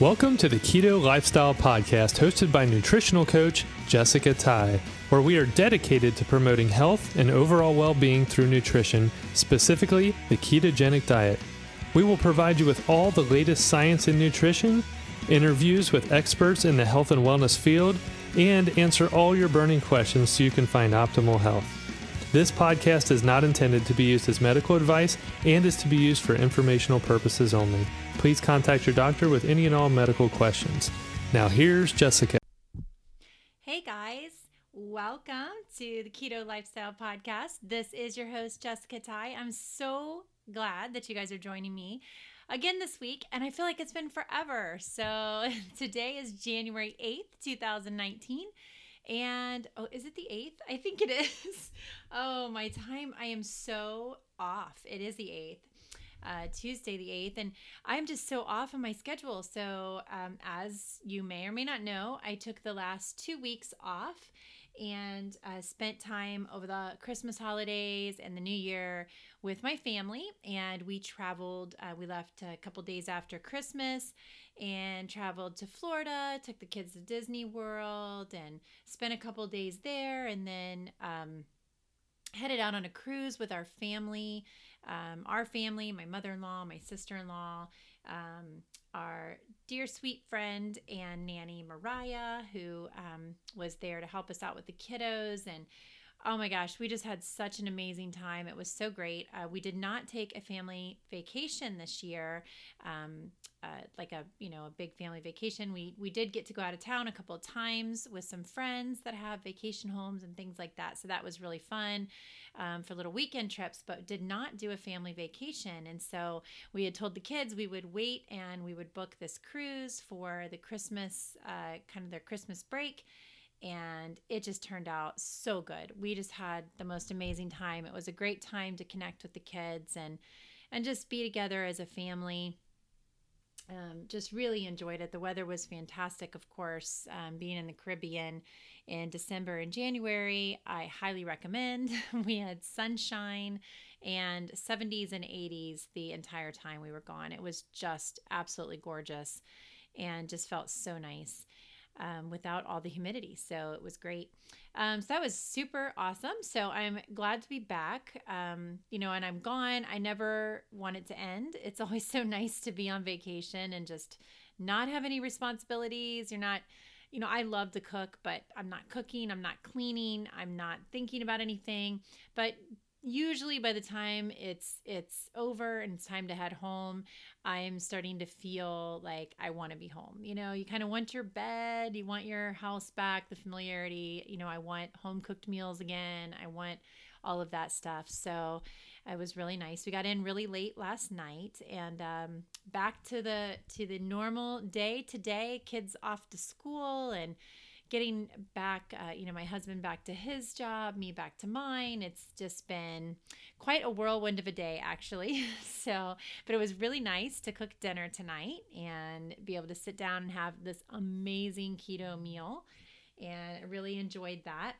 Welcome to the Keto Lifestyle Podcast, hosted by nutritional coach Jessica Ty, where we are dedicated to promoting health and overall well being through nutrition, specifically the ketogenic diet. We will provide you with all the latest science in nutrition, interviews with experts in the health and wellness field, and answer all your burning questions so you can find optimal health. This podcast is not intended to be used as medical advice and is to be used for informational purposes only. Please contact your doctor with any and all medical questions. Now, here's Jessica. Hey guys, welcome to the Keto Lifestyle Podcast. This is your host, Jessica Ty. I'm so glad that you guys are joining me again this week, and I feel like it's been forever. So, today is January 8th, 2019. And oh, is it the 8th? I think it is. Oh, my time. I am so off. It is the 8th. Uh, Tuesday, the 8th, and I'm just so off on my schedule. So, um, as you may or may not know, I took the last two weeks off and uh, spent time over the Christmas holidays and the New Year with my family. And we traveled, uh, we left a couple days after Christmas and traveled to Florida, took the kids to Disney World, and spent a couple days there. And then, um, headed out on a cruise with our family, um, our family, my mother in law, my sister in law, um, our dear sweet friend and nanny Mariah, who um, was there to help us out with the kiddos. And oh my gosh, we just had such an amazing time. It was so great. Uh, we did not take a family vacation this year. Um, uh, like a you know a big family vacation. We we did get to go out of town a couple of times with some friends that have vacation homes and things like that. So that was really fun um, for little weekend trips, but did not do a family vacation. And so we had told the kids we would wait and we would book this cruise for the Christmas uh, kind of their Christmas break and it just turned out so good. We just had the most amazing time. It was a great time to connect with the kids and and just be together as a family um, just really enjoyed it. The weather was fantastic, of course. Um, being in the Caribbean in December and January, I highly recommend. we had sunshine and 70s and 80s the entire time we were gone. It was just absolutely gorgeous and just felt so nice um, without all the humidity. So it was great. Um, so that was super awesome. So I'm glad to be back. Um, you know, and I'm gone. I never want it to end. It's always so nice to be on vacation and just not have any responsibilities. You're not, you know, I love to cook, but I'm not cooking. I'm not cleaning. I'm not thinking about anything. But usually by the time it's it's over and it's time to head home i'm starting to feel like i want to be home. You know you kind of want your bed you want your house back the familiarity you know i want home cooked meals again i want all of that stuff. So it was really nice. We got in really late last night and um, back to the to the normal day today kids off to school and getting back, uh, you know, my husband back to his job, me back to mine. It's just been quite a whirlwind of a day, actually. so, but it was really nice to cook dinner tonight and be able to sit down and have this amazing keto meal. And I really enjoyed that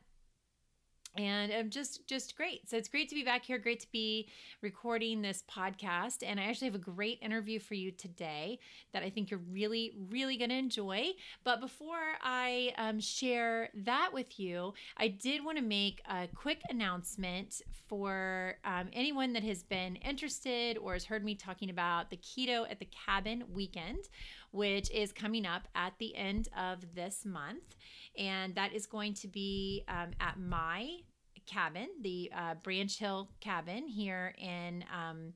and I'm just just great. So it's great to be back here. Great to be recording this podcast, and I actually have a great interview for you today that I think you're really really going to enjoy. But before I um, share that with you, I did want to make a quick announcement for um, anyone that has been interested or has heard me talking about the keto at the cabin weekend which is coming up at the end of this month. And that is going to be um, at my cabin, the uh, Branch Hill cabin here in. Um,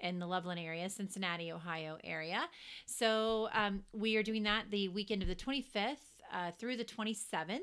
in the Loveland area, Cincinnati, Ohio area. So um, we are doing that the weekend of the 25th uh, through the 27th.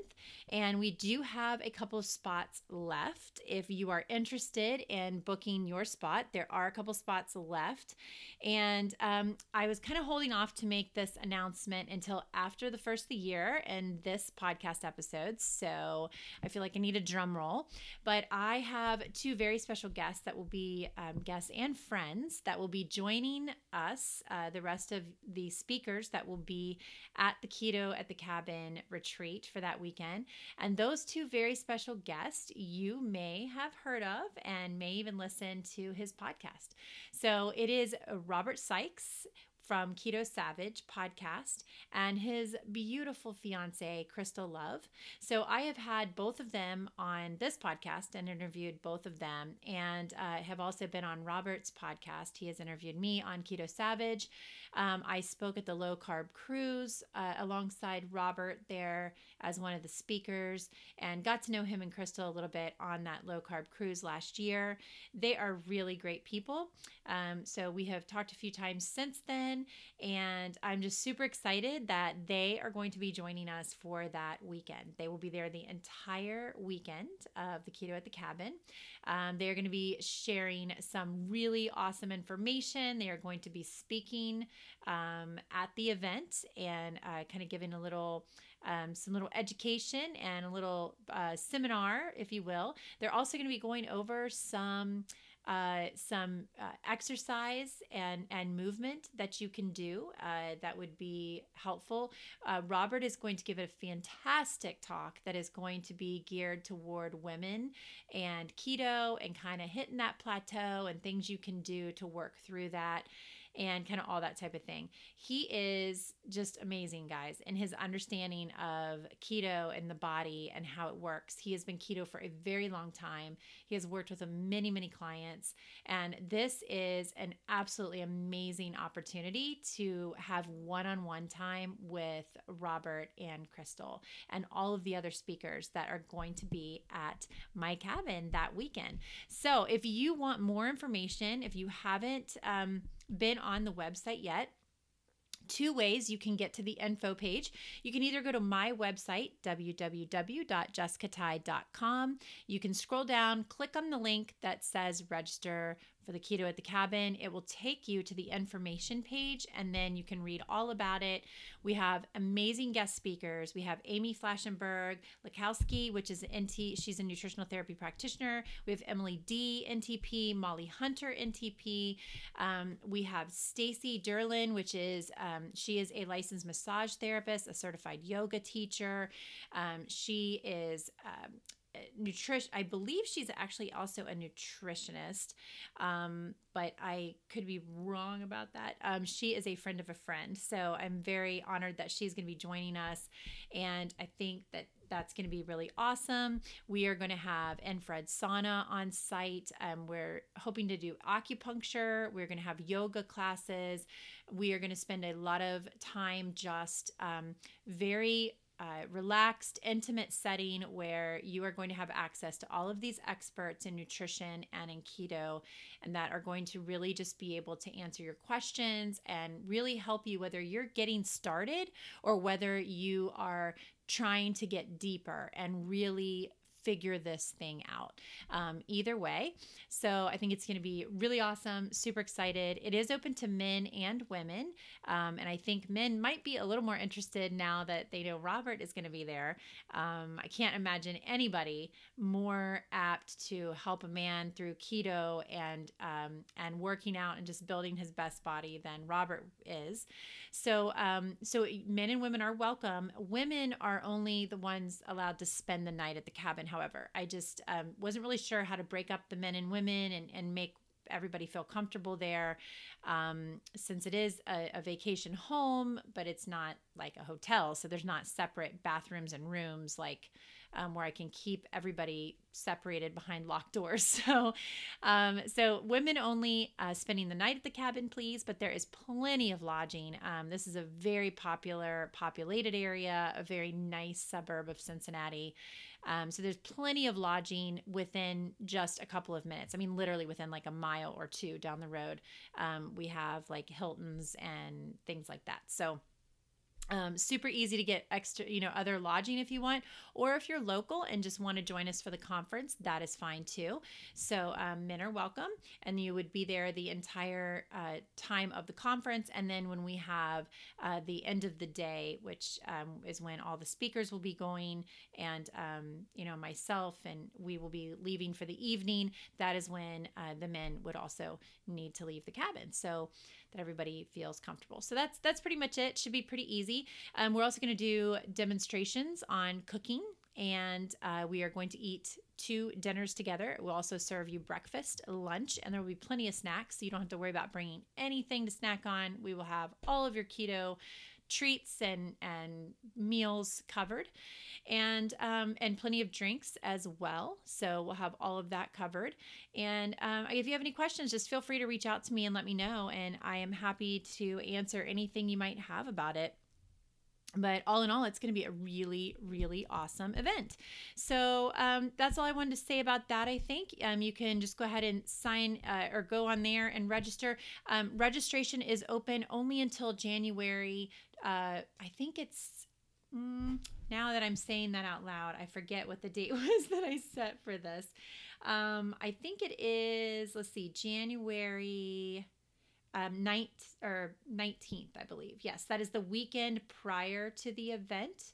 And we do have a couple of spots left. If you are interested in booking your spot, there are a couple spots left. And um, I was kind of holding off to make this announcement until after the first of the year and this podcast episode. So I feel like I need a drum roll. But I have two very special guests that will be um, guests and friends that will be joining us, uh, the rest of the speakers that will be at the Keto at the Cabin retreat for that weekend. And those two very special guests you may have heard of and may even listen to his podcast. So it is Robert Sykes from Keto Savage podcast and his beautiful fiance, Crystal Love. So I have had both of them on this podcast and interviewed both of them, and uh, have also been on Robert's podcast. He has interviewed me on Keto Savage. Um, I spoke at the low carb cruise uh, alongside Robert there as one of the speakers and got to know him and Crystal a little bit on that low carb cruise last year. They are really great people. Um, so we have talked a few times since then, and I'm just super excited that they are going to be joining us for that weekend. They will be there the entire weekend of the Keto at the Cabin. Um, they are going to be sharing some really awesome information. They are going to be speaking um, at the event and uh, kind of giving a little um, some little education and a little uh, seminar, if you will. They're also going to be going over some. Uh, some uh, exercise and and movement that you can do uh, that would be helpful. Uh, Robert is going to give a fantastic talk that is going to be geared toward women and keto and kind of hitting that plateau and things you can do to work through that and kind of all that type of thing. He is just amazing, guys, and his understanding of keto and the body and how it works. He has been keto for a very long time. He has worked with many, many clients, and this is an absolutely amazing opportunity to have one on one time with Robert and Crystal and all of the other speakers that are going to be at my cabin that weekend. So, if you want more information, if you haven't, um, been on the website yet, two ways you can get to the info page. You can either go to my website, www.jessicatai.com. You can scroll down, click on the link that says register for the keto at the cabin. It will take you to the information page and then you can read all about it. We have amazing guest speakers. We have Amy Flaschenberg Lakowski, which is NT, she's a nutritional therapy practitioner. We have Emily D, NTP, Molly Hunter, NTP. Um, we have Stacy Derlin, which is um, she is a licensed massage therapist, a certified yoga teacher. Um, she is um, nutrition i believe she's actually also a nutritionist um, but i could be wrong about that um, she is a friend of a friend so i'm very honored that she's going to be joining us and i think that that's going to be really awesome. We are going to have infrared sauna on site. Um, we're hoping to do acupuncture. We're going to have yoga classes. We are going to spend a lot of time just um, very uh, relaxed, intimate setting where you are going to have access to all of these experts in nutrition and in keto, and that are going to really just be able to answer your questions and really help you whether you're getting started or whether you are trying to get deeper and really figure this thing out. Um, either way, so I think it's going to be really awesome. Super excited. It is open to men and women, um, and I think men might be a little more interested now that they know Robert is going to be there. Um, I can't imagine anybody more apt to help a man through keto and um, and working out and just building his best body than Robert is. So um, so men and women are welcome. Women are only the ones allowed to spend the night at the cabin however. I just um, wasn't really sure how to break up the men and women and, and make everybody feel comfortable there. Um, since it is a, a, vacation home but it's not like a hotel so there's not separate bathrooms and rooms like um, where i can keep everybody separated behind locked doors so um, so women only uh, spending the night at the cabin please but there is plenty of lodging um, this is a very popular populated area a very nice suburb of cincinnati um, so there's plenty of lodging within just a couple of minutes. I mean, literally within like a mile or two down the road, um, we have like Hilton's and things like that. So um, super easy to get extra, you know, other lodging if you want, or if you're local and just want to join us for the conference, that is fine too. So um, men are welcome, and you would be there the entire uh, time of the conference. And then when we have uh, the end of the day, which um, is when all the speakers will be going, and um, you know myself, and we will be leaving for the evening. That is when uh, the men would also need to leave the cabin. So that everybody feels comfortable. So that's that's pretty much it. Should be pretty easy. Um, we're also going to do demonstrations on cooking and uh, we are going to eat two dinners together. We'll also serve you breakfast, lunch, and there will be plenty of snacks. So you don't have to worry about bringing anything to snack on. We will have all of your keto treats and and meals covered. And um, and plenty of drinks as well. So we'll have all of that covered. And um, if you have any questions just feel free to reach out to me and let me know and i am happy to answer anything you might have about it. But all in all it's going to be a really really awesome event. So um, that's all i wanted to say about that i think. Um, you can just go ahead and sign uh, or go on there and register. Um, registration is open only until january uh, i think it's mm, now that i'm saying that out loud i forget what the date was that i set for this um, i think it is let's see january um, or 19th, I believe. Yes, that is the weekend prior to the event.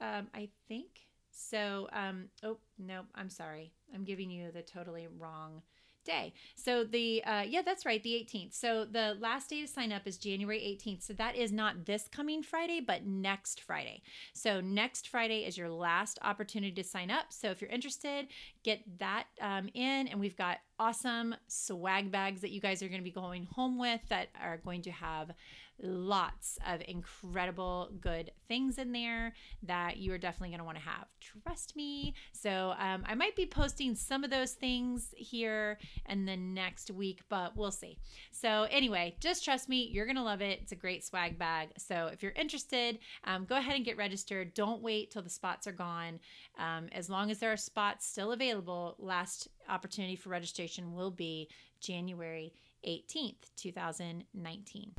Um, I think so. Um, oh no, I'm sorry. I'm giving you the totally wrong day. So the uh, yeah, that's right, the 18th. So the last day to sign up is January 18th. So that is not this coming Friday, but next Friday. So next Friday is your last opportunity to sign up. So if you're interested, get that um, in, and we've got awesome swag bags that you guys are going to be going home with that are going to have lots of incredible good things in there that you are definitely going to want to have. Trust me. So um, I might be posting some of those things here in the next week, but we'll see. So anyway, just trust me. You're going to love it. It's a great swag bag. So if you're interested, um, go ahead and get registered. Don't wait till the spots are gone. Um, as long as there are spots still available, last opportunity for registration will be January 18th, 2019.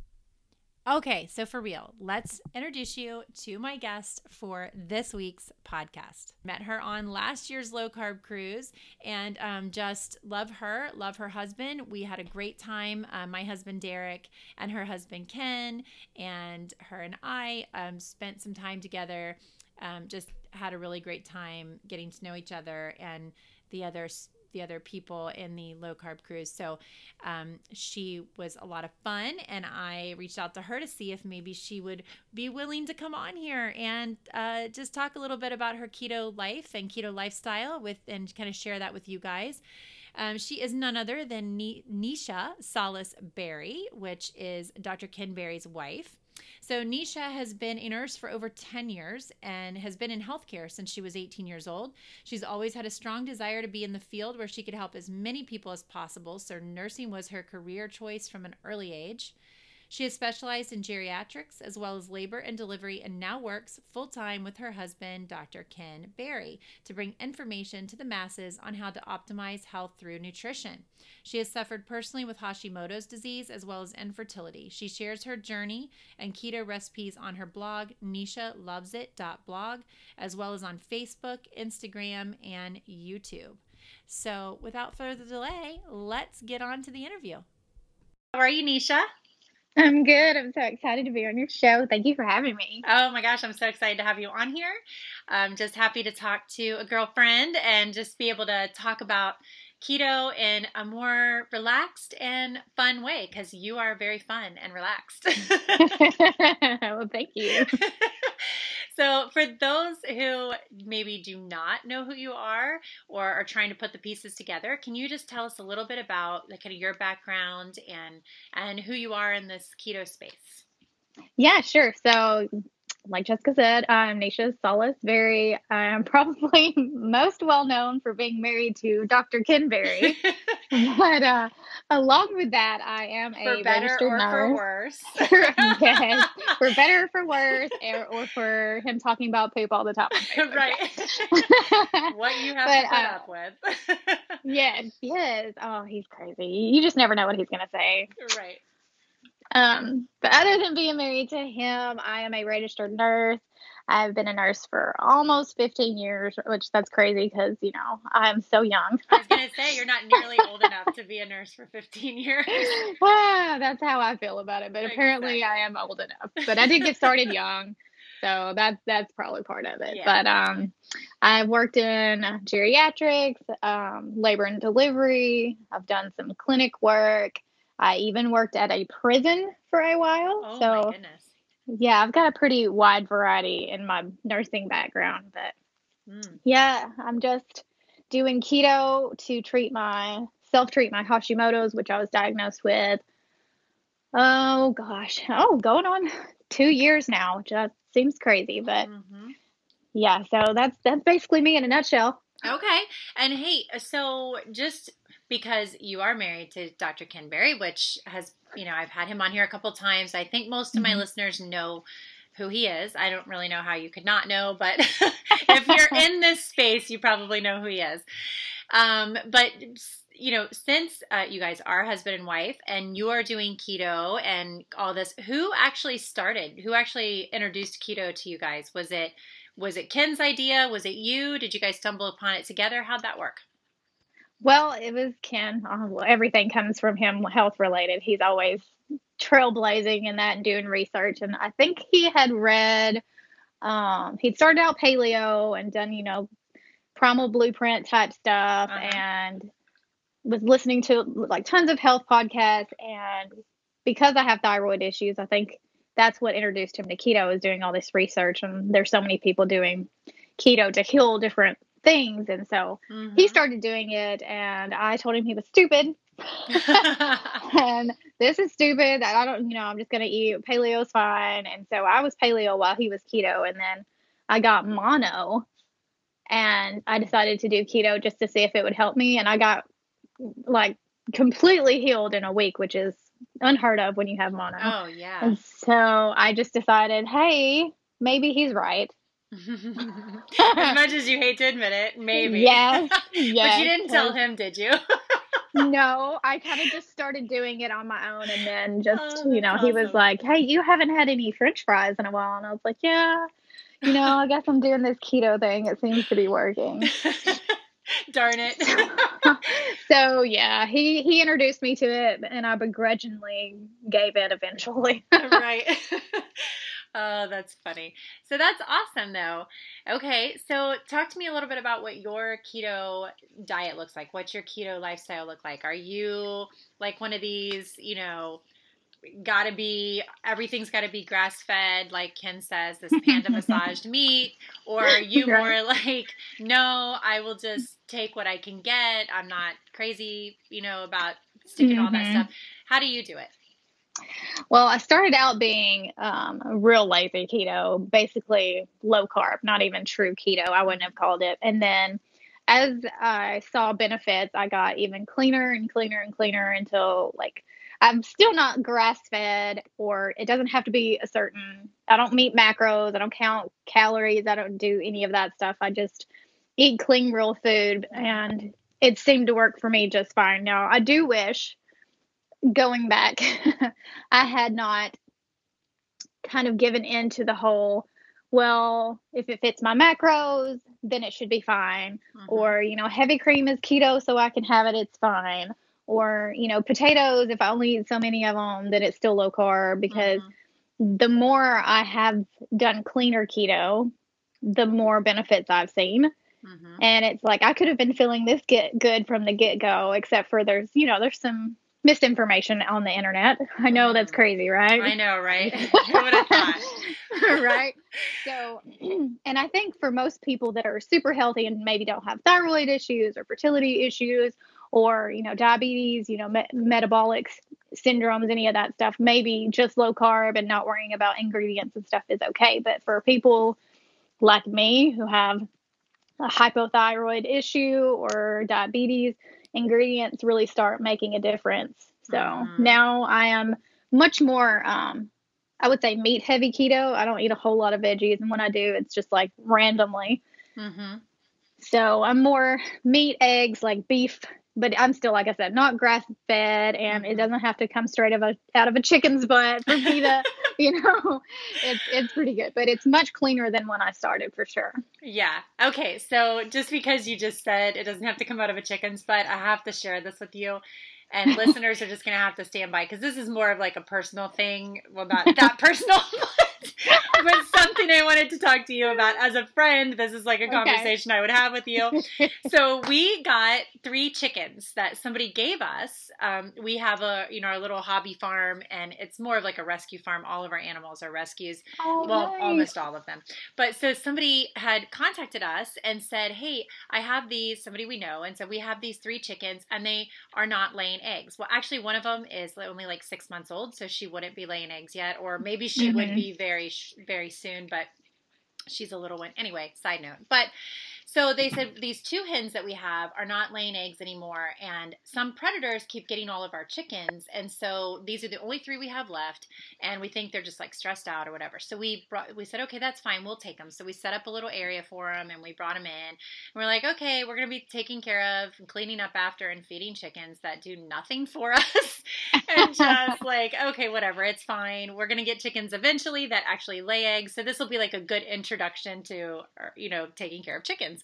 Okay, so for real, let's introduce you to my guest for this week's podcast. Met her on last year's low carb cruise and um, just love her, love her husband. We had a great time. Uh, my husband Derek and her husband Ken, and her and I um, spent some time together. Um, just had a really great time getting to know each other and the other the other people in the low carb cruise. So um, she was a lot of fun, and I reached out to her to see if maybe she would be willing to come on here and uh, just talk a little bit about her keto life and keto lifestyle with, and kind of share that with you guys. Um, she is none other than Neisha Salas Berry, which is Dr. Ken Berry's wife. So, Neisha has been a nurse for over 10 years and has been in healthcare since she was 18 years old. She's always had a strong desire to be in the field where she could help as many people as possible, so nursing was her career choice from an early age. She has specialized in geriatrics as well as labor and delivery and now works full time with her husband, Dr. Ken Berry, to bring information to the masses on how to optimize health through nutrition. She has suffered personally with Hashimoto's disease as well as infertility. She shares her journey and keto recipes on her blog, neishalovesit.blog, as well as on Facebook, Instagram, and YouTube. So, without further delay, let's get on to the interview. How are you, Neisha? I'm good. I'm so excited to be on your show. Thank you for having me. Oh my gosh, I'm so excited to have you on here. I'm just happy to talk to a girlfriend and just be able to talk about keto in a more relaxed and fun way because you are very fun and relaxed. well, thank you. so, for those who maybe do not know who you are or are trying to put the pieces together, can you just tell us a little bit about like kind of your background and and who you are in this keto space? Yeah, sure. So, like Jessica said, I'm Neisha Salas Berry. I'm probably most well known for being married to Dr. Ken Berry. but uh, along with that, I am for a better registered or nurse. for worse. yes, for better or for worse, or, or, for him talking about poop all the time. right. what you have but, to put uh, up with. yes, yes. Oh, he's crazy. You just never know what he's going to say. Right. Um, but other than being married to him, I am a registered nurse. I've been a nurse for almost 15 years, which that's crazy because, you know, I'm so young. I was going to say, you're not nearly old enough to be a nurse for 15 years. ah, that's how I feel about it. But exactly. apparently I am old enough. But I did get started young. So that's that's probably part of it. Yeah. But um, I've worked in geriatrics, um, labor and delivery. I've done some clinic work. I even worked at a prison for a while. Oh so, my goodness. Yeah, I've got a pretty wide variety in my nursing background, but mm. yeah, I'm just doing keto to treat my self treat my Hashimoto's, which I was diagnosed with. Oh gosh, oh, going on two years now. Just seems crazy, but mm-hmm. yeah. So that's that's basically me in a nutshell. Okay, and hey, so just because you are married to Dr. Ken Berry, which has you know I've had him on here a couple times. I think most of my mm-hmm. listeners know who he is. I don't really know how you could not know, but if you're in this space, you probably know who he is. Um, but you know, since uh, you guys are husband and wife, and you are doing keto and all this, who actually started? Who actually introduced keto to you guys? Was it was it Ken's idea? Was it you? Did you guys stumble upon it together? How'd that work? Well, it was Ken. Uh, everything comes from him, health related. He's always trailblazing in that and doing research. And I think he had read, um, he'd started out paleo and done, you know, primal blueprint type stuff uh-huh. and was listening to like tons of health podcasts. And because I have thyroid issues, I think that's what introduced him to keto is doing all this research. And there's so many people doing keto to heal different things. And so mm-hmm. he started doing it, and I told him he was stupid. and this is stupid. I don't, you know, I'm just going to eat paleo's fine. And so I was paleo while he was keto. And then I got mono and I decided to do keto just to see if it would help me. And I got like completely healed in a week, which is unheard of when you have mono. Oh, yeah. And so I just decided, hey, maybe he's right. as much as you hate to admit it, maybe. Yes. yes but you didn't tell him, did you? no, I kind of just started doing it on my own. And then oh, just, oh, you know, awesome. he was like, hey, you haven't had any french fries in a while. And I was like, yeah, you know, I guess I'm doing this keto thing. It seems to be working. Darn it. so yeah, he he introduced me to it and I begrudgingly gave in eventually. right. Oh, that's funny. So that's awesome, though. Okay, so talk to me a little bit about what your keto diet looks like. What's your keto lifestyle look like? Are you like one of these, you know, gotta be everything's gotta be grass fed, like Ken says, this panda massaged meat, or are you more like, no, I will just take what I can get. I'm not crazy, you know, about sticking mm-hmm. all that mm-hmm. stuff. How do you do it? Well, I started out being um, real lazy keto, basically low carb, not even true keto. I wouldn't have called it. And then as I saw benefits, I got even cleaner and cleaner and cleaner until like I'm still not grass fed, or it doesn't have to be a certain. I don't meet macros. I don't count calories. I don't do any of that stuff. I just eat clean, real food, and it seemed to work for me just fine. Now, I do wish going back, I had not kind of given in to the whole, well, if it fits my macros, then it should be fine. Mm-hmm. Or, you know, heavy cream is keto, so I can have it, it's fine. Or, you know, potatoes, if I only eat so many of them, then it's still low carb because mm-hmm. the more I have done cleaner keto, the more benefits I've seen. Mm-hmm. And it's like I could have been feeling this get good from the get go, except for there's, you know, there's some misinformation on the internet. I know that's mm-hmm. crazy, right? I know, right? Who would have thought? right. So, and I think for most people that are super healthy and maybe don't have thyroid issues or fertility issues or, you know, diabetes, you know, me- metabolic syndromes, any of that stuff, maybe just low carb and not worrying about ingredients and stuff is okay. But for people like me who have a hypothyroid issue or diabetes, ingredients really start making a difference. So mm. now I am much more, um, I would say meat heavy keto. I don't eat a whole lot of veggies. And when I do, it's just like randomly. Mm-hmm. So I'm more meat, eggs, like beef, but I'm still, like I said, not grass fed, and it mm-hmm. doesn't have to come straight of a, out of a chicken's butt for me to, you know, it's it's pretty good, but it's much cleaner than when I started for sure. Yeah. Okay. So just because you just said it doesn't have to come out of a chicken's butt, I have to share this with you. And listeners are just going to have to stand by because this is more of like a personal thing. Well, not that personal, but, something I wanted to talk to you about as a friend. This is like a conversation okay. I would have with you. so we got three chickens that somebody gave us. Um, we have a you know our little hobby farm, and it's more of like a rescue farm. All of our animals are rescues. Oh, well, nice. almost all of them. But so somebody had contacted us and said, "Hey, I have these." Somebody we know, and so we have these three chickens, and they are not laying eggs. Well, actually, one of them is only like six months old, so she wouldn't be laying eggs yet, or maybe she mm-hmm. would be very very soon, but she's a little one anyway. Side note, but so they said these two hens that we have are not laying eggs anymore, and some predators keep getting all of our chickens. And so these are the only three we have left, and we think they're just like stressed out or whatever. So we brought, we said, okay, that's fine, we'll take them. So we set up a little area for them, and we brought them in. And we're like, okay, we're gonna be taking care of and cleaning up after and feeding chickens that do nothing for us, and just like, okay, whatever, it's fine. We're gonna get chickens eventually that actually lay eggs. So this will be like a good introduction to, er, you know, taking care of chickens.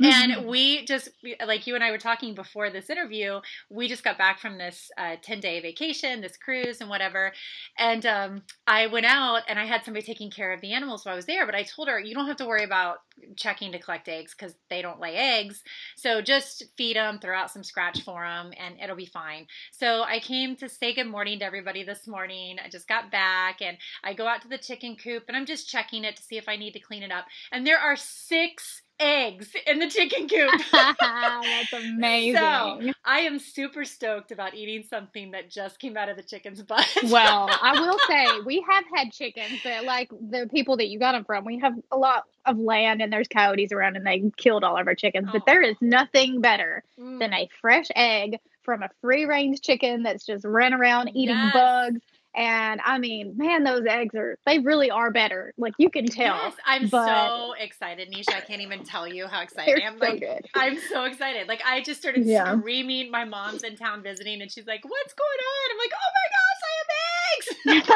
Mm-hmm. And we just, like you and I were talking before this interview, we just got back from this 10 uh, day vacation, this cruise and whatever. And um, I went out and I had somebody taking care of the animals while I was there, but I told her, you don't have to worry about checking to collect eggs because they don't lay eggs. So just feed them, throw out some scratch for them, and it'll be fine. So I came to say good morning to everybody this morning. I just got back and I go out to the chicken coop and I'm just checking it to see if I need to clean it up. And there are six eggs in the chicken coop. That's amazing. So I am super stoked about eating something that just came out of the chicken's butt. well, I will say we have had chickens that, like the people that you got them from, we have a lot of land and there's coyotes around and they killed all of our chickens. Oh. But there is nothing better mm. than a fresh egg from a free range chicken that's just run around eating yes. bugs and I mean, man, those eggs are, they really are better. Like you can tell. Yes, I'm so excited, Neisha. I can't even tell you how excited I am. Like, so I'm so excited. Like, I just started yeah. screaming. My mom's in town visiting, and she's like, What's going on? I'm like, Oh my gosh, I have eggs.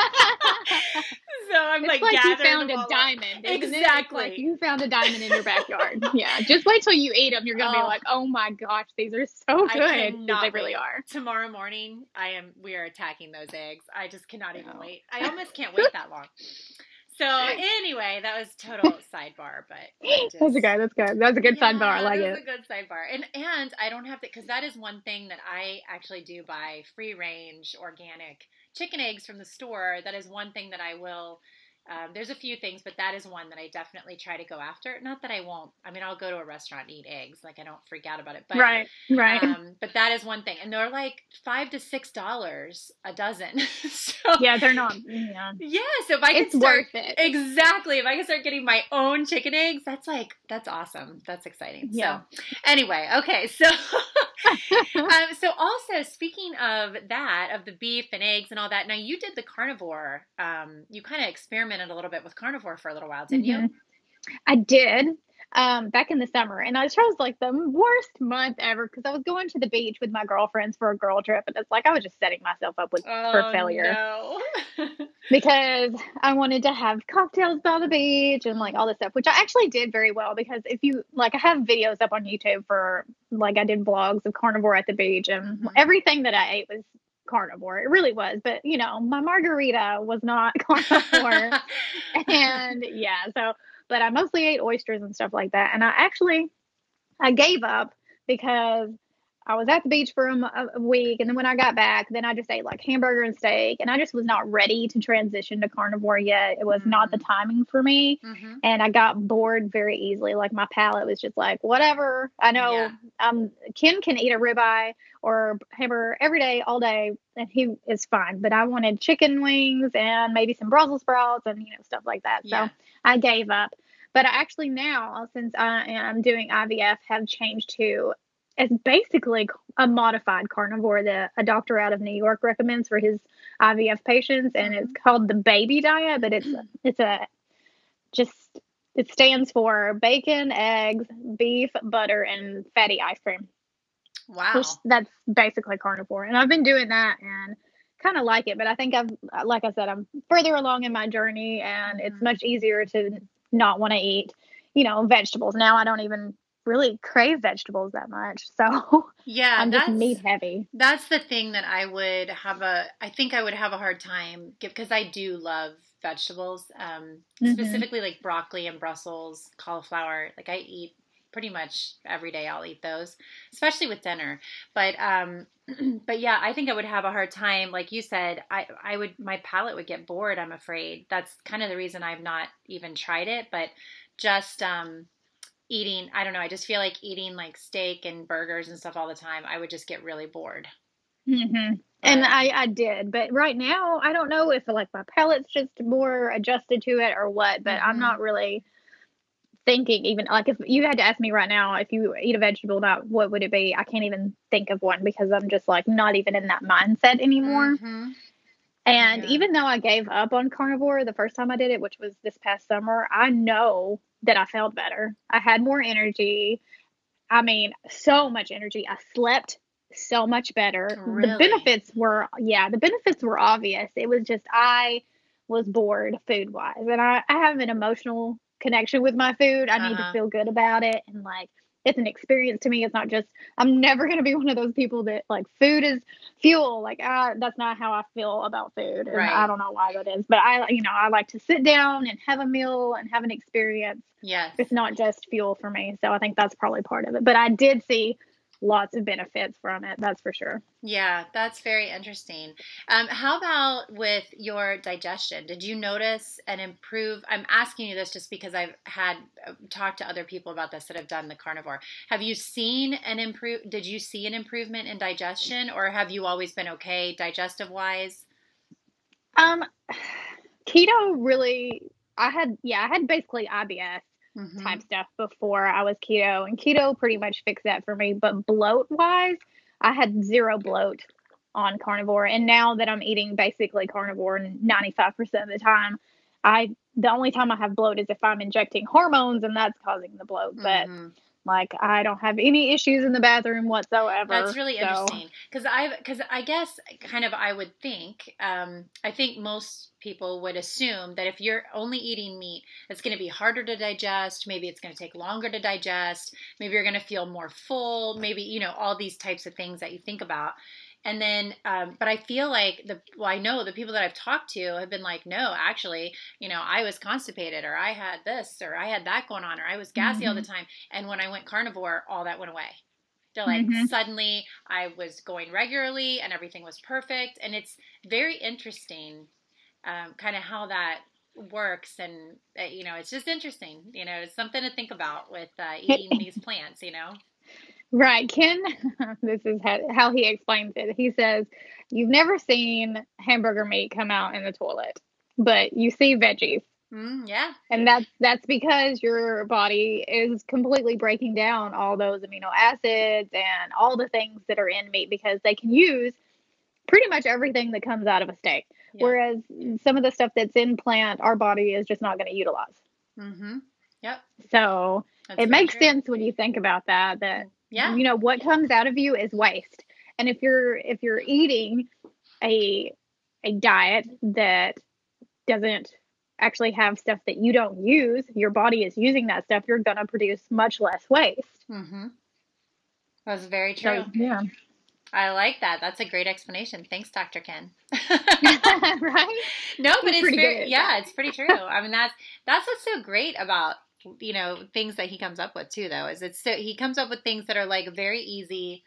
so I'm it's like, like you found a diamond. Exactly. Like you found a diamond in your backyard. yeah. Just wait till you eat them. You're going to oh. be like, Oh my gosh, these are so good. They really are. Tomorrow morning, I am, we are attacking those eggs. I just cannot even wait. I almost can't wait that long. So anyway, that was total sidebar, but just, that's good. That's good. That's a good yeah, sidebar. I like it. a good sidebar, and and I don't have to because that is one thing that I actually do buy free range organic chicken eggs from the store. That is one thing that I will um, there's a few things, but that is one that I definitely try to go after. Not that I won't. I mean, I'll go to a restaurant and eat eggs. Like I don't freak out about it. But, right, right. Um, but that is one thing, and they're like five to six dollars a dozen. so yeah, they're not. Yeah. Yeah. So if I it's can start worth it. exactly, if I can start getting my own chicken eggs, that's like that's awesome. That's exciting. Yeah. So anyway, okay, so. um, so also speaking of that, of the beef and eggs and all that. Now you did the carnivore. Um, you kind of experimented a little bit with carnivore for a little while, didn't mm-hmm. you? I did um, back in the summer, and I chose like the worst month ever because I was going to the beach with my girlfriends for a girl trip, and it's like I was just setting myself up with oh, for failure no. because I wanted to have cocktails by the beach and like all this stuff, which I actually did very well because if you like, I have videos up on YouTube for like I did vlogs of carnivore at the beach, and mm-hmm. everything that I ate was carnivore. It really was. But, you know, my margarita was not carnivore. and yeah, so but I mostly ate oysters and stuff like that. And I actually I gave up because I was at the beach for a, a, week, and then when I got back, then I just ate like hamburger and steak, and I just was not ready to transition to carnivore yet. It was mm-hmm. not the mm-hmm. timing for me, mm-hmm. and I got bored very easily. Like my palate was just like, whatever. I know yeah. um Ken can eat a ribeye or hamburger every day, all day, and he is fine. But I wanted chicken wings and maybe some Brussels sprouts and you know stuff like that. Yeah. So I gave up. But I actually now, since I am doing IVF, have changed to it's basically a modified carnivore that a doctor out of New York recommends for his IVF patients, and it's mm-hmm. called the BEBBI diet. But it's it's a just it stands for bacon, eggs, beef, butter, and fatty ice cream. Wow, which, that's basically carnivore, and I've been doing that and kind of like it. But I think I've, like I said, I'm further along in my journey, and it's mm-hmm. much easier to not want to eat, you know, vegetables. Now I don't even really crave vegetables that much. So yeah, I'm just meat heavy. That's the thing that I would have a. I think I would have a hard time because I do love vegetables, um, mm-hmm. specifically like broccoli and Brussels, cauliflower. Like I eat pretty much every day. I'll eat those, especially with dinner. But um, but yeah, I think I would have a hard time. Like you said, I I would my palate would get bored. I'm afraid that's kind of the reason I've not even tried it. But just um, eating, I don't know. I just feel like eating like steak and burgers and stuff all the time. I would just get really bored. Mm-hmm. And I, I did, but right now I don't know if like my palate's just more adjusted to it or what. But mm-hmm. I'm not really thinking even like if you had to ask me right now if you eat a vegetable diet, what would it be? I can't even think of one because I'm just like not even in that mindset anymore. Mm-hmm. And yeah. even though I gave up on carnivore the first time I did it, which was this past summer, I know that I felt better. I had more energy. I mean, so much energy. I slept so much better. Really? The benefits were, yeah, the benefits were obvious. It was just I was bored food wise, and I, I have an emotional connection with my food. I uh-huh. need to uh-huh. feel good about it, and like it's an experience to me. It's not just I'm never gonna be one of those people that like food is fuel. Like that's not how I feel about food. And right. I don't know why that is, but I you know I like to sit down and have a meal and have an experience. Yes, it's not just fuel for me. So I think that's probably part of it. But I did see lots of benefits from it. That's for sure. Yeah, that's very interesting. Um, how about with your digestion? Did you notice an improve? I'm asking you this just because I've had uh, talked to other people about this that have done the carnivore. Have you seen an improve? Did you see an improvement in digestion, or have you always been okay digestive wise? Um, keto really. I had yeah, I had basically IBS mm-hmm. type stuff before I was keto, and keto pretty much fixed that for me. But bloat wise, I had zero bloat on carnivore, and now that I'm eating basically carnivore 95% of the time, I the only time I have bloat is if I'm injecting hormones, and that's causing the bloat. But mm-hmm. Like I don't have any issues in the bathroom whatsoever. That's really so. interesting because I because I guess kind of I would think um, I think most people would assume that if you're only eating meat, it's going to be harder to digest. Maybe it's going to take longer to digest. Maybe you're going to feel more full. Maybe you know all these types of things that you think about. And then, um, but I feel like the, well, I know the people that I've talked to have been like, no, actually, you know, I was constipated or I had this or I had that going on or I was gassy mm-hmm. all the mm-hmm. time. And when I went carnivore, all that went away. They're like, mm-hmm. suddenly I was going regularly and everything was perfect. And it's very interesting, um, kind of how that works. And, uh, you know, it's just interesting. You know, it's something to think about with uh, eating these plants, you know? Right. Ken, this is how he explains it. He says, You've never seen hamburger meat come out in the toilet, but you see veggies. Mm, yeah. And that's that's because your body is completely breaking down all those amino acids and all the things that are in meat because they can use pretty much everything that comes out of a steak. Yeah. Whereas some of the stuff that's in plant, our body is just not going to utilize. Mm-hmm. Yep. So that's it makes true. sense when you think about that. That yeah. You know, what comes out of you is waste. And if you're if you're eating a a diet that doesn't actually have stuff that you don't use, your body is using that stuff, you're going to produce much less waste. Mm-hmm. That's very true. So, yeah. I like that. That's a great explanation. Thanks, Dr. Ken. right? No, but it's very, yeah, it's pretty true. I mean, that's that's what's so great about you know things that he comes up with too though is it's so he comes up with things that are like very easy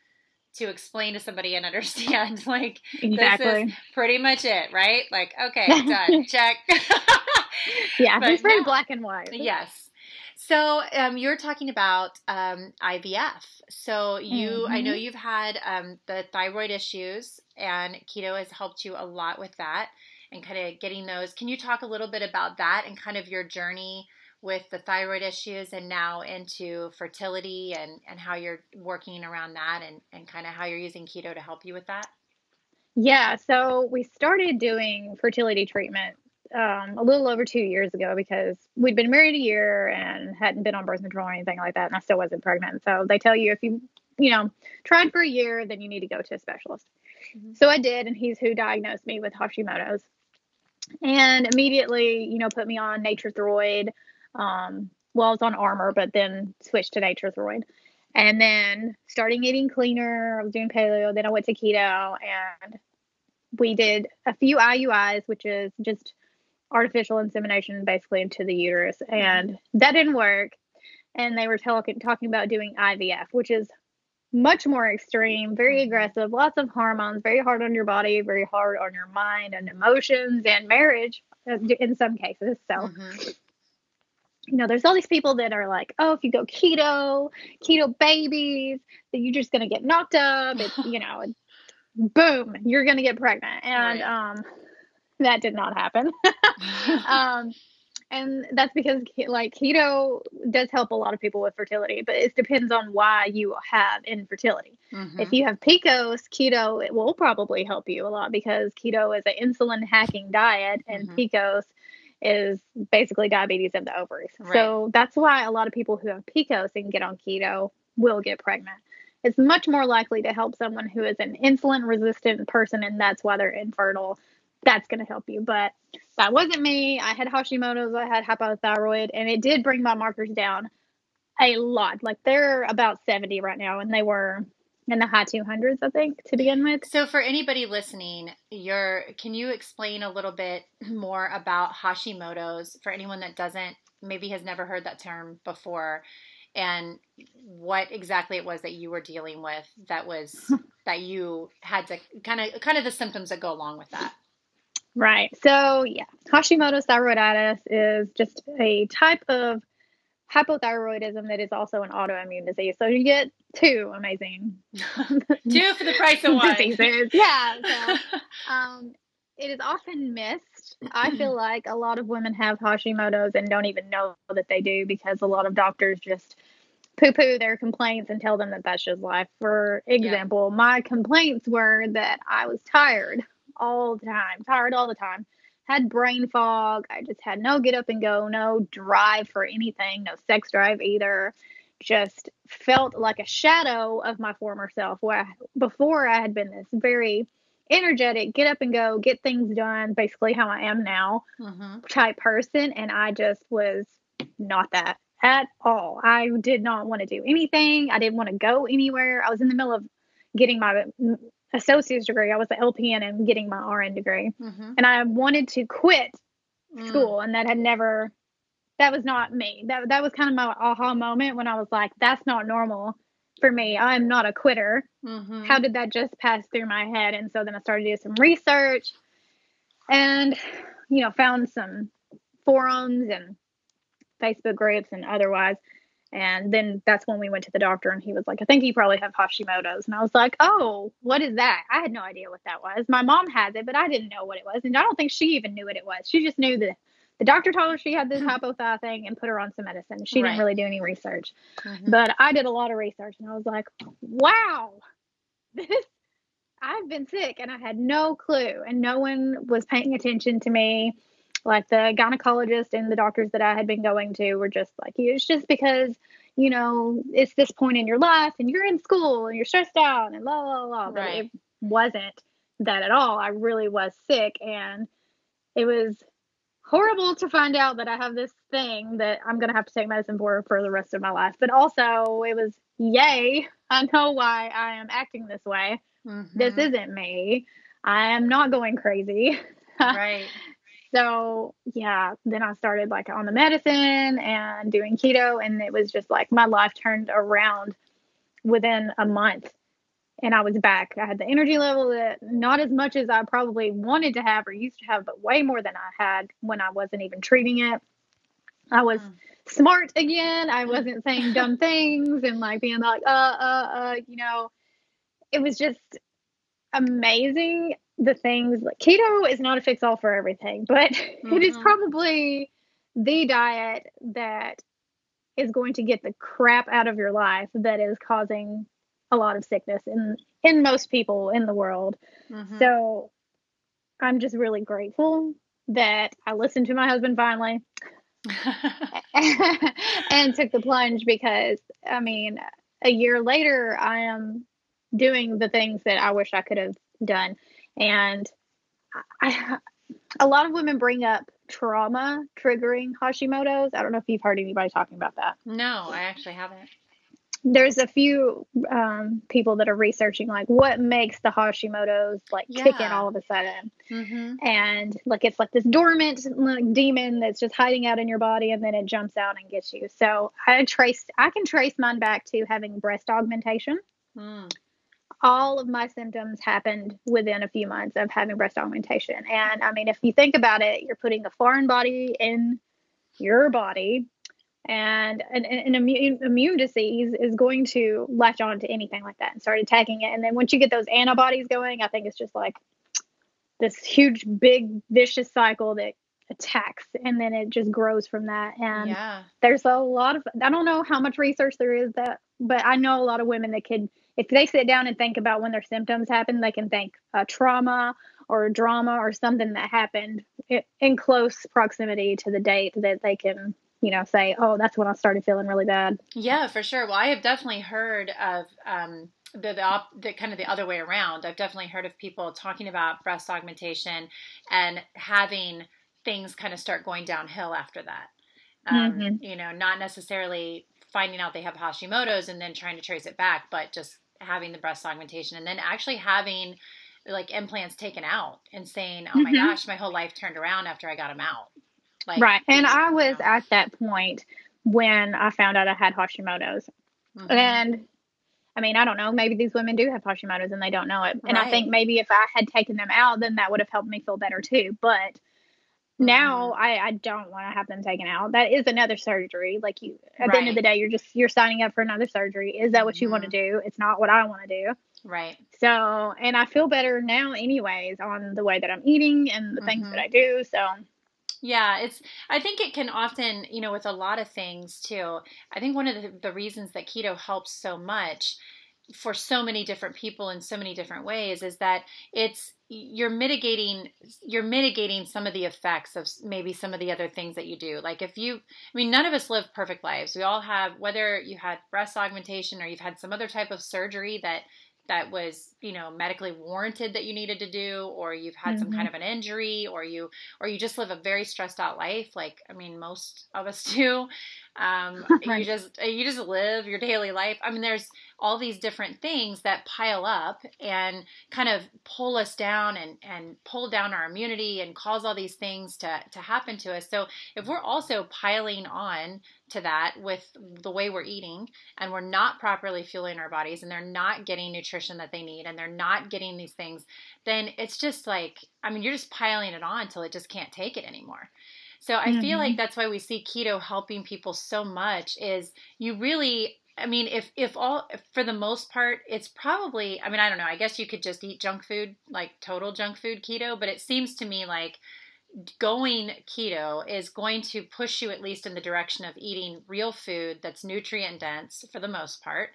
to explain to somebody and understand like exactly. this is pretty much it right like okay done check yeah but it's very no. black and white yes so um, you're talking about um, ivf so you mm-hmm. i know mm-hmm. you've had um, the thyroid issues and keto has helped you a lot with that and kind of getting those can you talk a little bit about that and kind of your journey with the thyroid issues and now into fertility and, and how you're working around that and, and kind of how you're using keto to help you with that? Yeah, so we started doing fertility treatment um, a little over two years ago because we'd been married a year and hadn't been on birth control or anything like that, and I still wasn't pregnant. So they tell you if you, you know, tried for a year, then you need to go to a specialist. Mm-hmm. So I did, and he's who diagnosed me with Hashimoto's, and immediately, you know, put me on Nature-Throid, um, well, I was on Armour, but then switched to Nature-Throid. And then starting eating cleaner, I was doing paleo. Then I went to keto and we did a few IUIs, which is just artificial insemination basically into the uterus, and that didn't work. And they were talking talking about doing IVF, which is much more extreme, very mm-hmm. aggressive, lots of hormones, very hard on your body, very hard on your mind and emotions and marriage uh, in some cases. So, mm-hmm. You know, there's all these people that are like, oh, if you go keto, keto babies, that you're just to get knocked up. It's, you know, boom, you're to get pregnant. And right. um, that did not happen. um, and that's because like keto does help a lot of people with fertility but it depends on why you have infertility mm-hmm. if you have pcos keto it will probably help you a lot because keto is an insulin hacking diet and mm-hmm. pcos is basically diabetes of the ovaries right. so that's why a lot of people who have pcos and get on keto will get pregnant it's much more likely to help someone who is an insulin resistant person and that's why they're infertile that's going to help you. But that wasn't me. I had Hashimoto's, I had hypothyroid, and it did bring my markers down a lot. Like they're about 70 right now, and they were in the high 200s, I think, to begin with. So, for anybody listening, you're, can you explain a little bit more about Hashimoto's for anyone that doesn't, maybe has never heard that term before? and what exactly it was that you were dealing with that was that you had to kind of kind of the symptoms that go along with that Right. So, yeah, Hashimoto's thyroiditis is just a type of hypothyroidism that is also an autoimmune disease. So you get two amazing two for the price of one diseases. Yeah. So, um, it is often missed. I feel like a lot of women have Hashimoto's and don't even know that they do because a lot of doctors just poo poo their complaints and tell them that that's just life. For example, yeah. my complaints were that I was tired all the time, tired all the time. Had brain fog. I just had no get up and go, no drive for anything, no sex drive either. Just felt like a shadow of my former self. Where before I had been this very energetic, get up and go, get things done, basically how I am now mm-hmm. type person. And I just was not that at all. I did not want to do anything. I didn't want to go anywhere. I was in the middle of getting my associate's degree. I was an LPN and getting my RN degree. Mm-hmm. And I wanted to quit mm. school and that had never that was not me. That that was kind of my aha moment when I was like, that's not normal for me. I'm not a quitter. Mm-hmm. How did that just pass through my head? And so then I started to do some research and you know, found some forums and Facebook groups and otherwise and then that's when we went to the doctor and he was like, I think you probably have Hashimoto's. And I was like, Oh, what is that? I had no idea what that was. My mom has it, but I didn't know what it was. And I don't think she even knew what it was. She just knew that the doctor told her she had this hypothyroid thing and put her on some medicine. She right. didn't really do any research. Mm-hmm. But I did a lot of research and I was like, wow, this I've been sick and I had no clue and no one was paying attention to me like the gynecologist and the doctors that I had been going to were just like, it's just because, you know, it's this point in your life and you're in school and you're stressed out and la la la. But right. it wasn't that at all. I really was sick and it was horrible to find out that I have this thing that I'm going to have to take medicine for for the rest of my life. But also, it was yay. I know why I am acting this way. Mm-hmm. This isn't me. I am not going crazy. Right so yeah then i started like on the medicine and doing keto and it was just like my life turned around within a month and i was back i had the energy level that not as much as i probably wanted to have or used to have but way more than i had when i wasn't even treating it i was mm. smart again i wasn't saying dumb things and like being like uh uh uh you know it was just amazing the things like keto is not a fix all for everything, but mm-hmm. it is probably the diet that is going to get the crap out of your life that is causing a lot of sickness in in most people in the world. Mm-hmm. So I'm just really grateful that I listened to my husband finally and took the plunge because I mean a year later I am doing the things that I wish I could have done. And I, a lot of women bring up trauma triggering Hashimoto's. I don't know if you've heard anybody talking about that. No, I actually haven't. There's a few um, people that are researching like what makes the Hashimoto's like yeah. kick in all of a sudden, mm-hmm. and like it's like this dormant like, demon that's just hiding out in your body, and then it jumps out and gets you. So I traced, I can trace mine back to having breast augmentation. Mm. All of my symptoms happened within a few months of having breast augmentation, and I mean, if you think about it, you're putting a foreign body in your body and an, an immune, immune disease is going to latch on to anything like that and start attacking it. And then once you get those antibodies going, I think it's just like this huge, big, vicious cycle that attacks and then it just grows from that. And yeah. there's a lot of, I don't know how much research there is that, but I know a lot of women that could, if they sit down and think about when their symptoms happen, they can think a trauma or drama or something that happened in close proximity to the date that they can you know, say, oh, that's when I started feeling really bad. Yeah, for sure. Well, I have definitely heard of um, the the, op- the kind of the other way around. I've definitely heard of people talking about breast augmentation and having things kind of start going downhill after that. Um, mm-hmm. You know, not necessarily finding out they have Hashimoto's and then trying to trace it back, but just having the breast augmentation and then actually having like implants taken out and saying, "Oh my mm-hmm. gosh, my whole life turned around after I got them out." Like, right. And I was know. at that point when I found out I had Hashimoto's. Mm-hmm. And I mean, I don't know. Maybe these women do have Hashimoto's and they don't know it. And right. I think maybe if I had taken them out, then that would have helped me feel better too. But mm-hmm. now I, I don't want to have them taken out. That is another surgery. Like you, at right. the end of the day, you're just you're signing up for another surgery. Is that what mm-hmm. you want to do? It's not what I want to do. Right. So, and I feel better now, anyways, on the way that I'm eating and the things that mm-hmm. I do. So yeah, it's I think it can often, you know, with a lot of things too. I think one of the, the reasons that keto helps so much for so many different people in so many different ways is that it's you're mitigating you're mitigating some of the effects of maybe some of the other things that you do like if you i mean none of us live perfect lives we all have whether you had breast augmentation or you've had some other type of surgery that that was you know medically warranted that you needed to do or you've had mm-hmm. some kind mm-hmm. of an injury or you or you just live a very stressed out life like i mean most of us do um, you just you just live your daily life i mean there's all these different things that pile up and kind of pull us down and and pull down our immunity and cause all these things to to happen to us so if we're also piling on to that with the way we're eating and we're not properly fueling our bodies and they're not getting nutrition that they need and they're not getting these things, then it's just like, I mean, you're just piling it on until it just can't take it anymore. So I mm-hmm. feel like mm-hmm. that's why we see keto helping people so much is you really I mean, if if all if for the most part, it's probably. I mean, I don't know. I guess you could just eat junk food, like total junk food keto. But it seems to me like going keto is going to push you at least in the direction of eating real food that's nutrient dense for the most part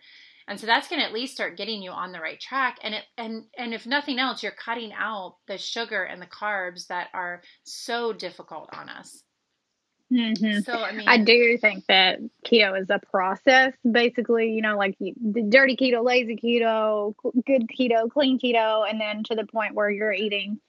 and so that's going to at least start getting you on the right track and it and and if nothing else you're cutting out the sugar and the carbs that are so difficult on us Mm-hmm. So I mean, I do think that keto is a process. Basically, you know, like the dirty keto, lazy keto, good keto, clean keto, and then to the point where you're eating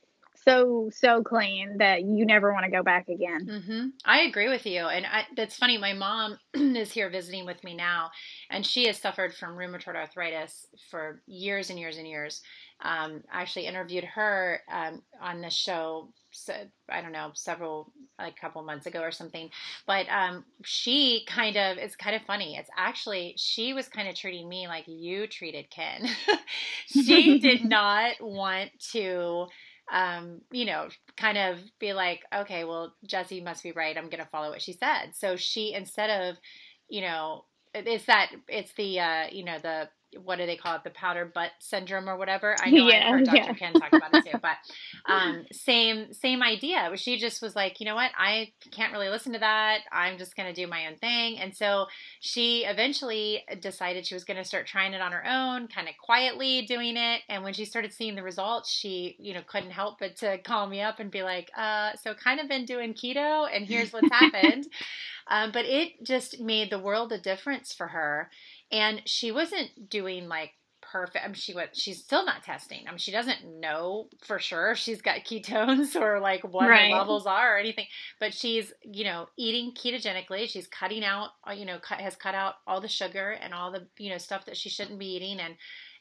so so clean that you never want to go back again. Mm-hmm. I agree with you, and I, that's funny. My mom is here visiting with me now, and she has suffered from rheumatoid arthritis for years and years and years. Um, I actually interviewed her um, on the show. So, I don't know, several like a couple months ago or something. But um, she kind of it's kind of funny. It's actually she was kind of treating me like you treated Ken. she did not want to um, you know, kind of be like, okay, well, Jesse must be right. I'm going to follow what she said. So she, instead of, you know, it's that, it's the, uh, you know, the what do they call it? The powder butt syndrome or whatever? I know yeah, i heard dr yeah. ken talk about it too but um, same same idea. She just was like you know what? I can't really listen to that. I'm just going to do my own thing. And so she eventually decided she was going to start trying it on her own kind of quietly doing it. And when she started seeing the results she you know couldn't help but to call me up and be like uh, so kind of been doing keto and here's what's happened. Um, but it just made the world a difference for her and she wasn't doing like perfect. I mean, she went. She's still not testing. I mean, she doesn't know for sure if she's got ketones or like what right. her levels are or anything. But she's you know eating ketogenically. She's cutting out uh, you know cut has cut out all the sugar and all the you know stuff that she shouldn't be eating and.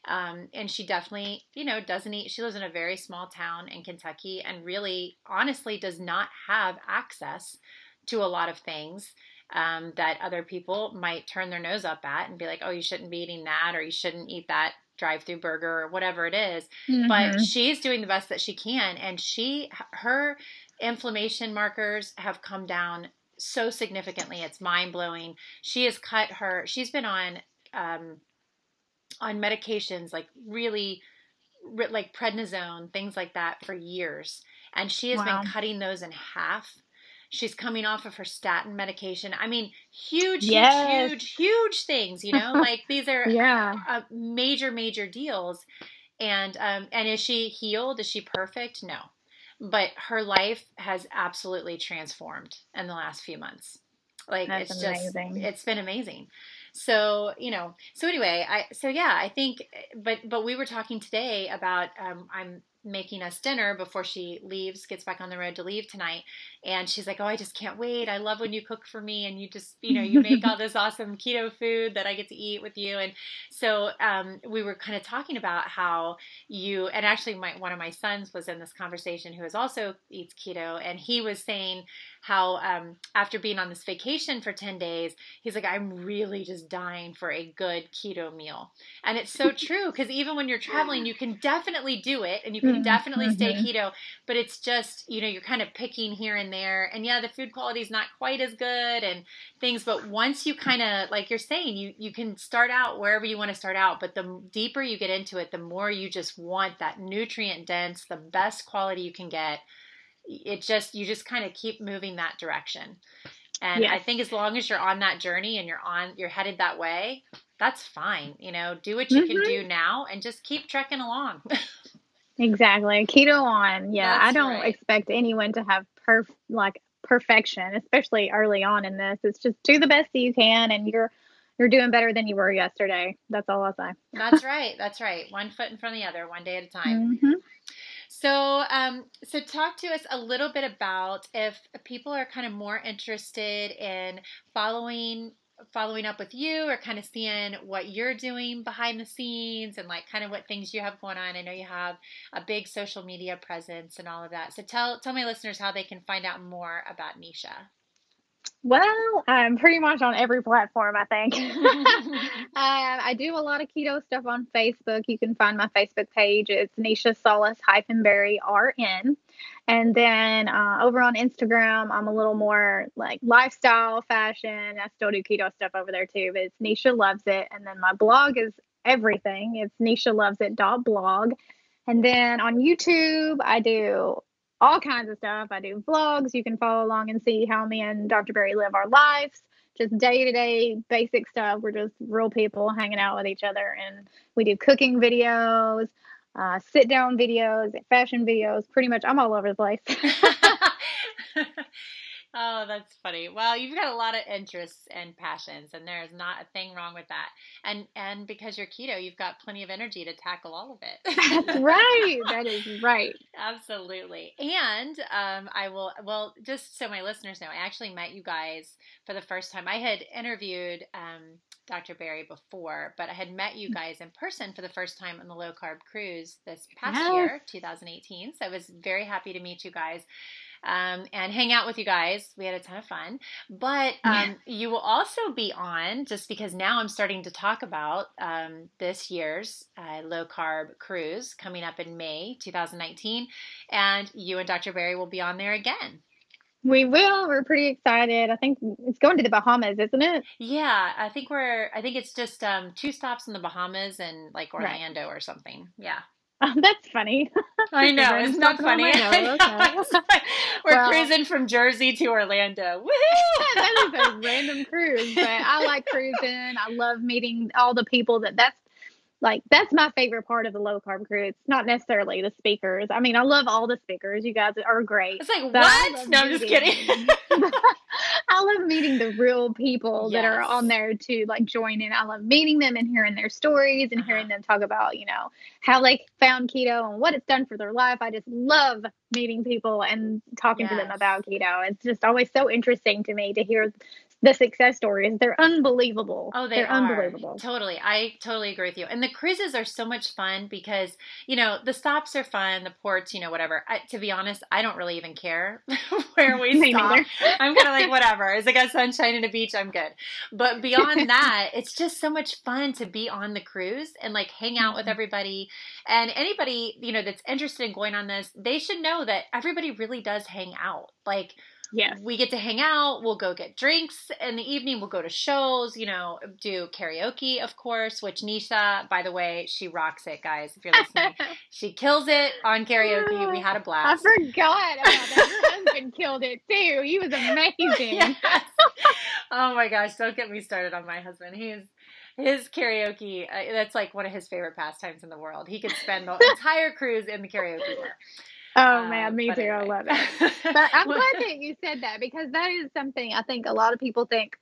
Um, and she definitely, you know, doesn't eat. She lives in a very small town in Kentucky and really, honestly, does not have access to a lot of things um, that other people might turn their nose up at and be like, oh, you shouldn't be eating that or you shouldn't eat that drive through burger or whatever it is. Mm-hmm. But she's doing the best that she can. And she, her inflammation markers have come down so significantly. It's mind blowing. She has cut her, she's been on, um, on medications like really like prednisone, things like that for years. And she has wow. been cutting those in half She's coming off of her statin medication. I mean, huge, yes. huge, huge, huge things. You know, like these are yeah uh, major, major deals. And um, and is she healed? Is she perfect? No, but her life has absolutely transformed in the last few months. Like That's it's amazing. just it's been amazing so you know so anyway i so yeah i think but but we were talking today about um, i'm making us dinner before she leaves, gets back on the road to leave tonight. And she's like, Oh, I just can't wait. I love when you cook for me and you just, you know, you make all this awesome keto food that I get to eat with you. And so um, we were kind of talking about how you, and actually, my, one of my sons was in this conversation who is also eats keto. And he was saying how um, after being on this vacation for 10 days, he's like, I'm really just dying for a good keto meal. And it's so true because even when you're traveling, you can definitely do it and you can mm-hmm. definitely stay mm-hmm. keto, but it's just, you know, you're kind of picking here and there. And yeah, the food quality is not quite as good and things, but once you kind of, like you're saying, you, you can start out wherever you want to start out, but the deeper you get into it, the more you just want that nutrient dense, the best quality you can get it just you just kind of keep moving that direction and yes. i think as long as you're on that journey and you're on you're headed that way that's fine you know do what you mm-hmm. can do now and just keep trekking along exactly keto on yeah that's i don't right. expect anyone to have perf like perfection especially early on in this it's just do the best that you can and you're you're doing better than you were yesterday that's all i'll say that's right that's right one foot in front of the other one day at a time mm-hmm. So, um, so talk to us a little bit about if people are kind of more interested in following following up with you or kind of seeing what you're doing behind the scenes and like kind of what things you have going on. I know you have a big social media presence and all of that. So tell tell my listeners how they can find out more about Neisha. Well, I'm pretty much on every platform, I think. um, I do a lot of keto stuff on Facebook. You can find my Facebook page. It's Neisha Salas hyphen Berry RN. And then uh, over on Instagram, I'm a little more like lifestyle, fashion. I still do keto stuff over there too, but it's Neisha Loves It. And then my blog is everything. It's Neisha Loves It blog. And then on YouTube, I do all kinds of stuff. I do vlogs. You can follow along and see how me and Dr. Berry live our lives. Just day to day basic stuff. We're just real people hanging out with each other. And we do cooking videos, uh, sit down videos, fashion videos. Pretty much, I'm all over the place. Oh, that's funny. Well, you've got a lot of interests and passions, and there is not a thing wrong with that. And and because you're keto, you've got plenty of energy to tackle all of it. That's right. That is right. Absolutely. And um, I will. Well, just so my listeners know, I actually met you guys for the first time. I had interviewed. Um, Dr. Berry before, but I had met you guys in person for the first time on the low carb cruise this past yes. year, 2018. So I was very happy to meet you guys um, and hang out with you guys. We had a ton of fun. But um, yeah. you will also be on, just because now I'm starting to talk about um, this year's uh, low carb cruise coming up in May 2019. And you and Dr. Berry will be on there again. We will. We're pretty excited. I think it's going to the Bahamas, isn't it? Yeah, I think we're. I think it's just um, two stops in the Bahamas and like Orlando right. or something. Yeah. Oh, that's funny. I know it's not funny. Okay. We're well, cruising from Jersey to Orlando. that is a random cruise, but I like cruising. I love meeting all the people that. That's like that's my favorite part of the low carb crew. It's not necessarily the speakers. I mean, I love all the speakers. You guys are great. It's like what? No, I'm just kidding. I love meeting the real people yes. that are on there to like join in. I love meeting them and hearing their stories and uh-huh. hearing them talk about, you know, how they found keto and what it's done for their life. I just love meeting people and talking yes. to them about keto. It's just always so interesting to me to hear the success stories. They're unbelievable. Oh, they are unbelievable. Totally. I totally agree with you. And the cruises are so much fun because, you know, the stops are fun, the ports, you know, whatever. I, to be honest, I don't really even care where we stop. I'm kind of like, whatever. Is it got sunshine and a beach? I'm good. But beyond that, it's just so much fun to be on the cruise and like hang out with mm-hmm. everybody. And anybody, you know, that's interested in going on this, they should know that everybody really does hang out. Like, yeah. We get to hang out. We'll go get drinks in the evening. We'll go to shows, you know, do karaoke, of course, which Neisha, by the way, she rocks it, guys. If you're listening, she kills it on karaoke. We had a blast. I forgot about that. Your husband killed it too. He was amazing. yes. Oh my gosh. Don't get me started on my husband. He's his karaoke uh, that's like one of his favorite pastimes in the world he could spend the entire cruise in the karaoke bar Oh um, man, me too. Anyway. I love it. But I'm glad that you said that because that is something I think a lot of people think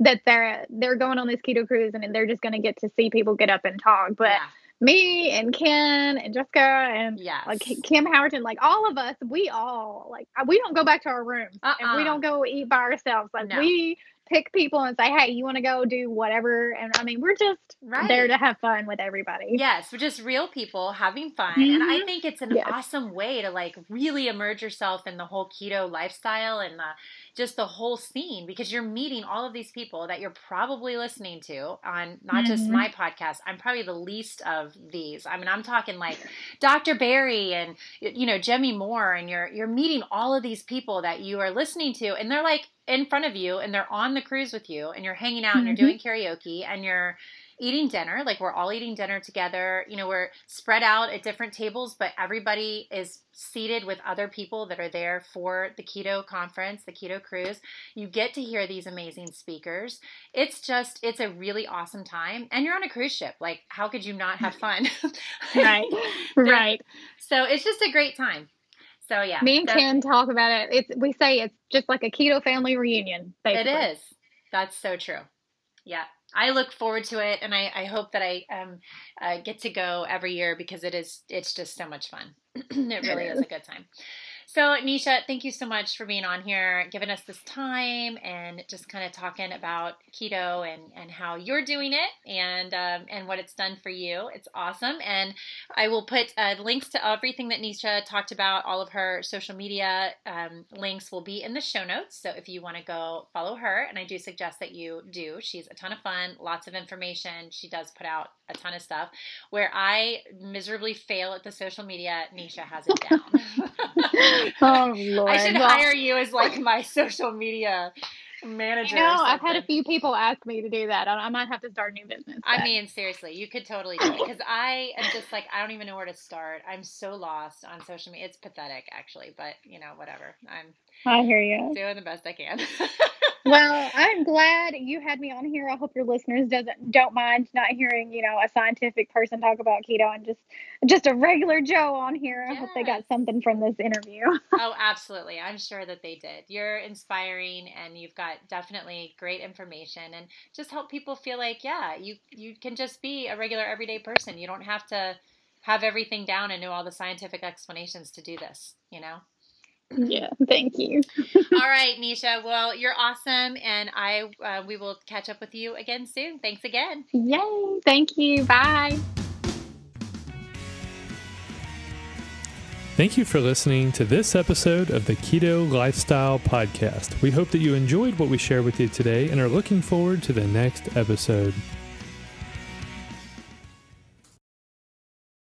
that they're they're going on this keto cruise and they're just going to get to see people get up and talk. But yeah. me and Ken and Jessica and yes. like Kim Howerton, like all of us, we all like we don't go back to our rooms uh-uh. and we uh-uh. don't go eat by ourselves. Like no. we pick people and say, hey, you want to go do whatever? And I mean, we're just right. there to have fun with everybody. Yes, we're just real people having fun. Mm-hmm. And I mm-hmm. think it's an yes. awesome way to like really immerse yourself in the whole keto lifestyle and the just the whole scene because you're meeting all of these people that you're probably listening to on not mm-hmm. just my podcast. I'm probably the least of these. I mean, I'm talking like Dr. Berry and you know Jimmy Moore, and you're you're meeting all of these people that you are listening to, and they're like in front of you, and they're on the cruise with you, and you're hanging out, mm-hmm. and you're mm-hmm. doing karaoke, and you're eating dinner. Like we're all eating dinner together. You know, we're spread out at different tables, but everybody is seated with other people that are there for the keto conference, the keto cruise. You get to hear these amazing speakers. It's just, it's a really awesome time. And you're on a cruise ship. Like, how could you not have fun? right. right. So it's just a great time. So yeah. Me and Ken talk about it. It's we say it's just like a keto family reunion. Basically. It is. That's so true. Yeah. I look forward to it, and I, I hope that I um, uh, get to go every year because it is it's just so much fun. it really is a good time. So, Neisha, thank you so much for being on here, giving us this time, and just kind of talking about keto and, and how you're doing it and um, and what it's done for you. It's awesome, and I will put uh, links to everything that Neisha talked about. All of her social media um, links will be in the show notes. So if you want to go follow her, and I do suggest that you do. She's a ton of fun, lots of information. She does put out a ton of stuff. Where I miserably fail at the social media, Neisha has it down. oh Lord! I should well, hire you as like my social media manager. You know, I've had a few people ask me to do that. I, I might have to start a new business. But. I mean, seriously, you could totally do it because I am just like I don't even know where to start. I'm so lost on social media. It's pathetic, actually, but you know, whatever. I'm. I hear you. Doing the best I can. well, I'm glad you had me on here. I hope your listeners doesn't don't mind not hearing, you know, a scientific person talk about keto and just just a regular Joe on here. I yes. hope they got something from this interview. oh, absolutely. I'm sure that they did. You're inspiring and you've got definitely great information and just help people feel like, yeah, you you can just be a regular everyday person. You don't have to have everything down and know all the scientific explanations to do this, you know? Yeah, thank you. All right, Neisha. Well, you're awesome, and I uh, we will catch up with you again soon. Thanks again. Yay! Thank you. Bye. Thank you for listening to this episode of the Keto Lifestyle Podcast. We hope that you enjoyed what we shared with you today and are looking forward to the next episode.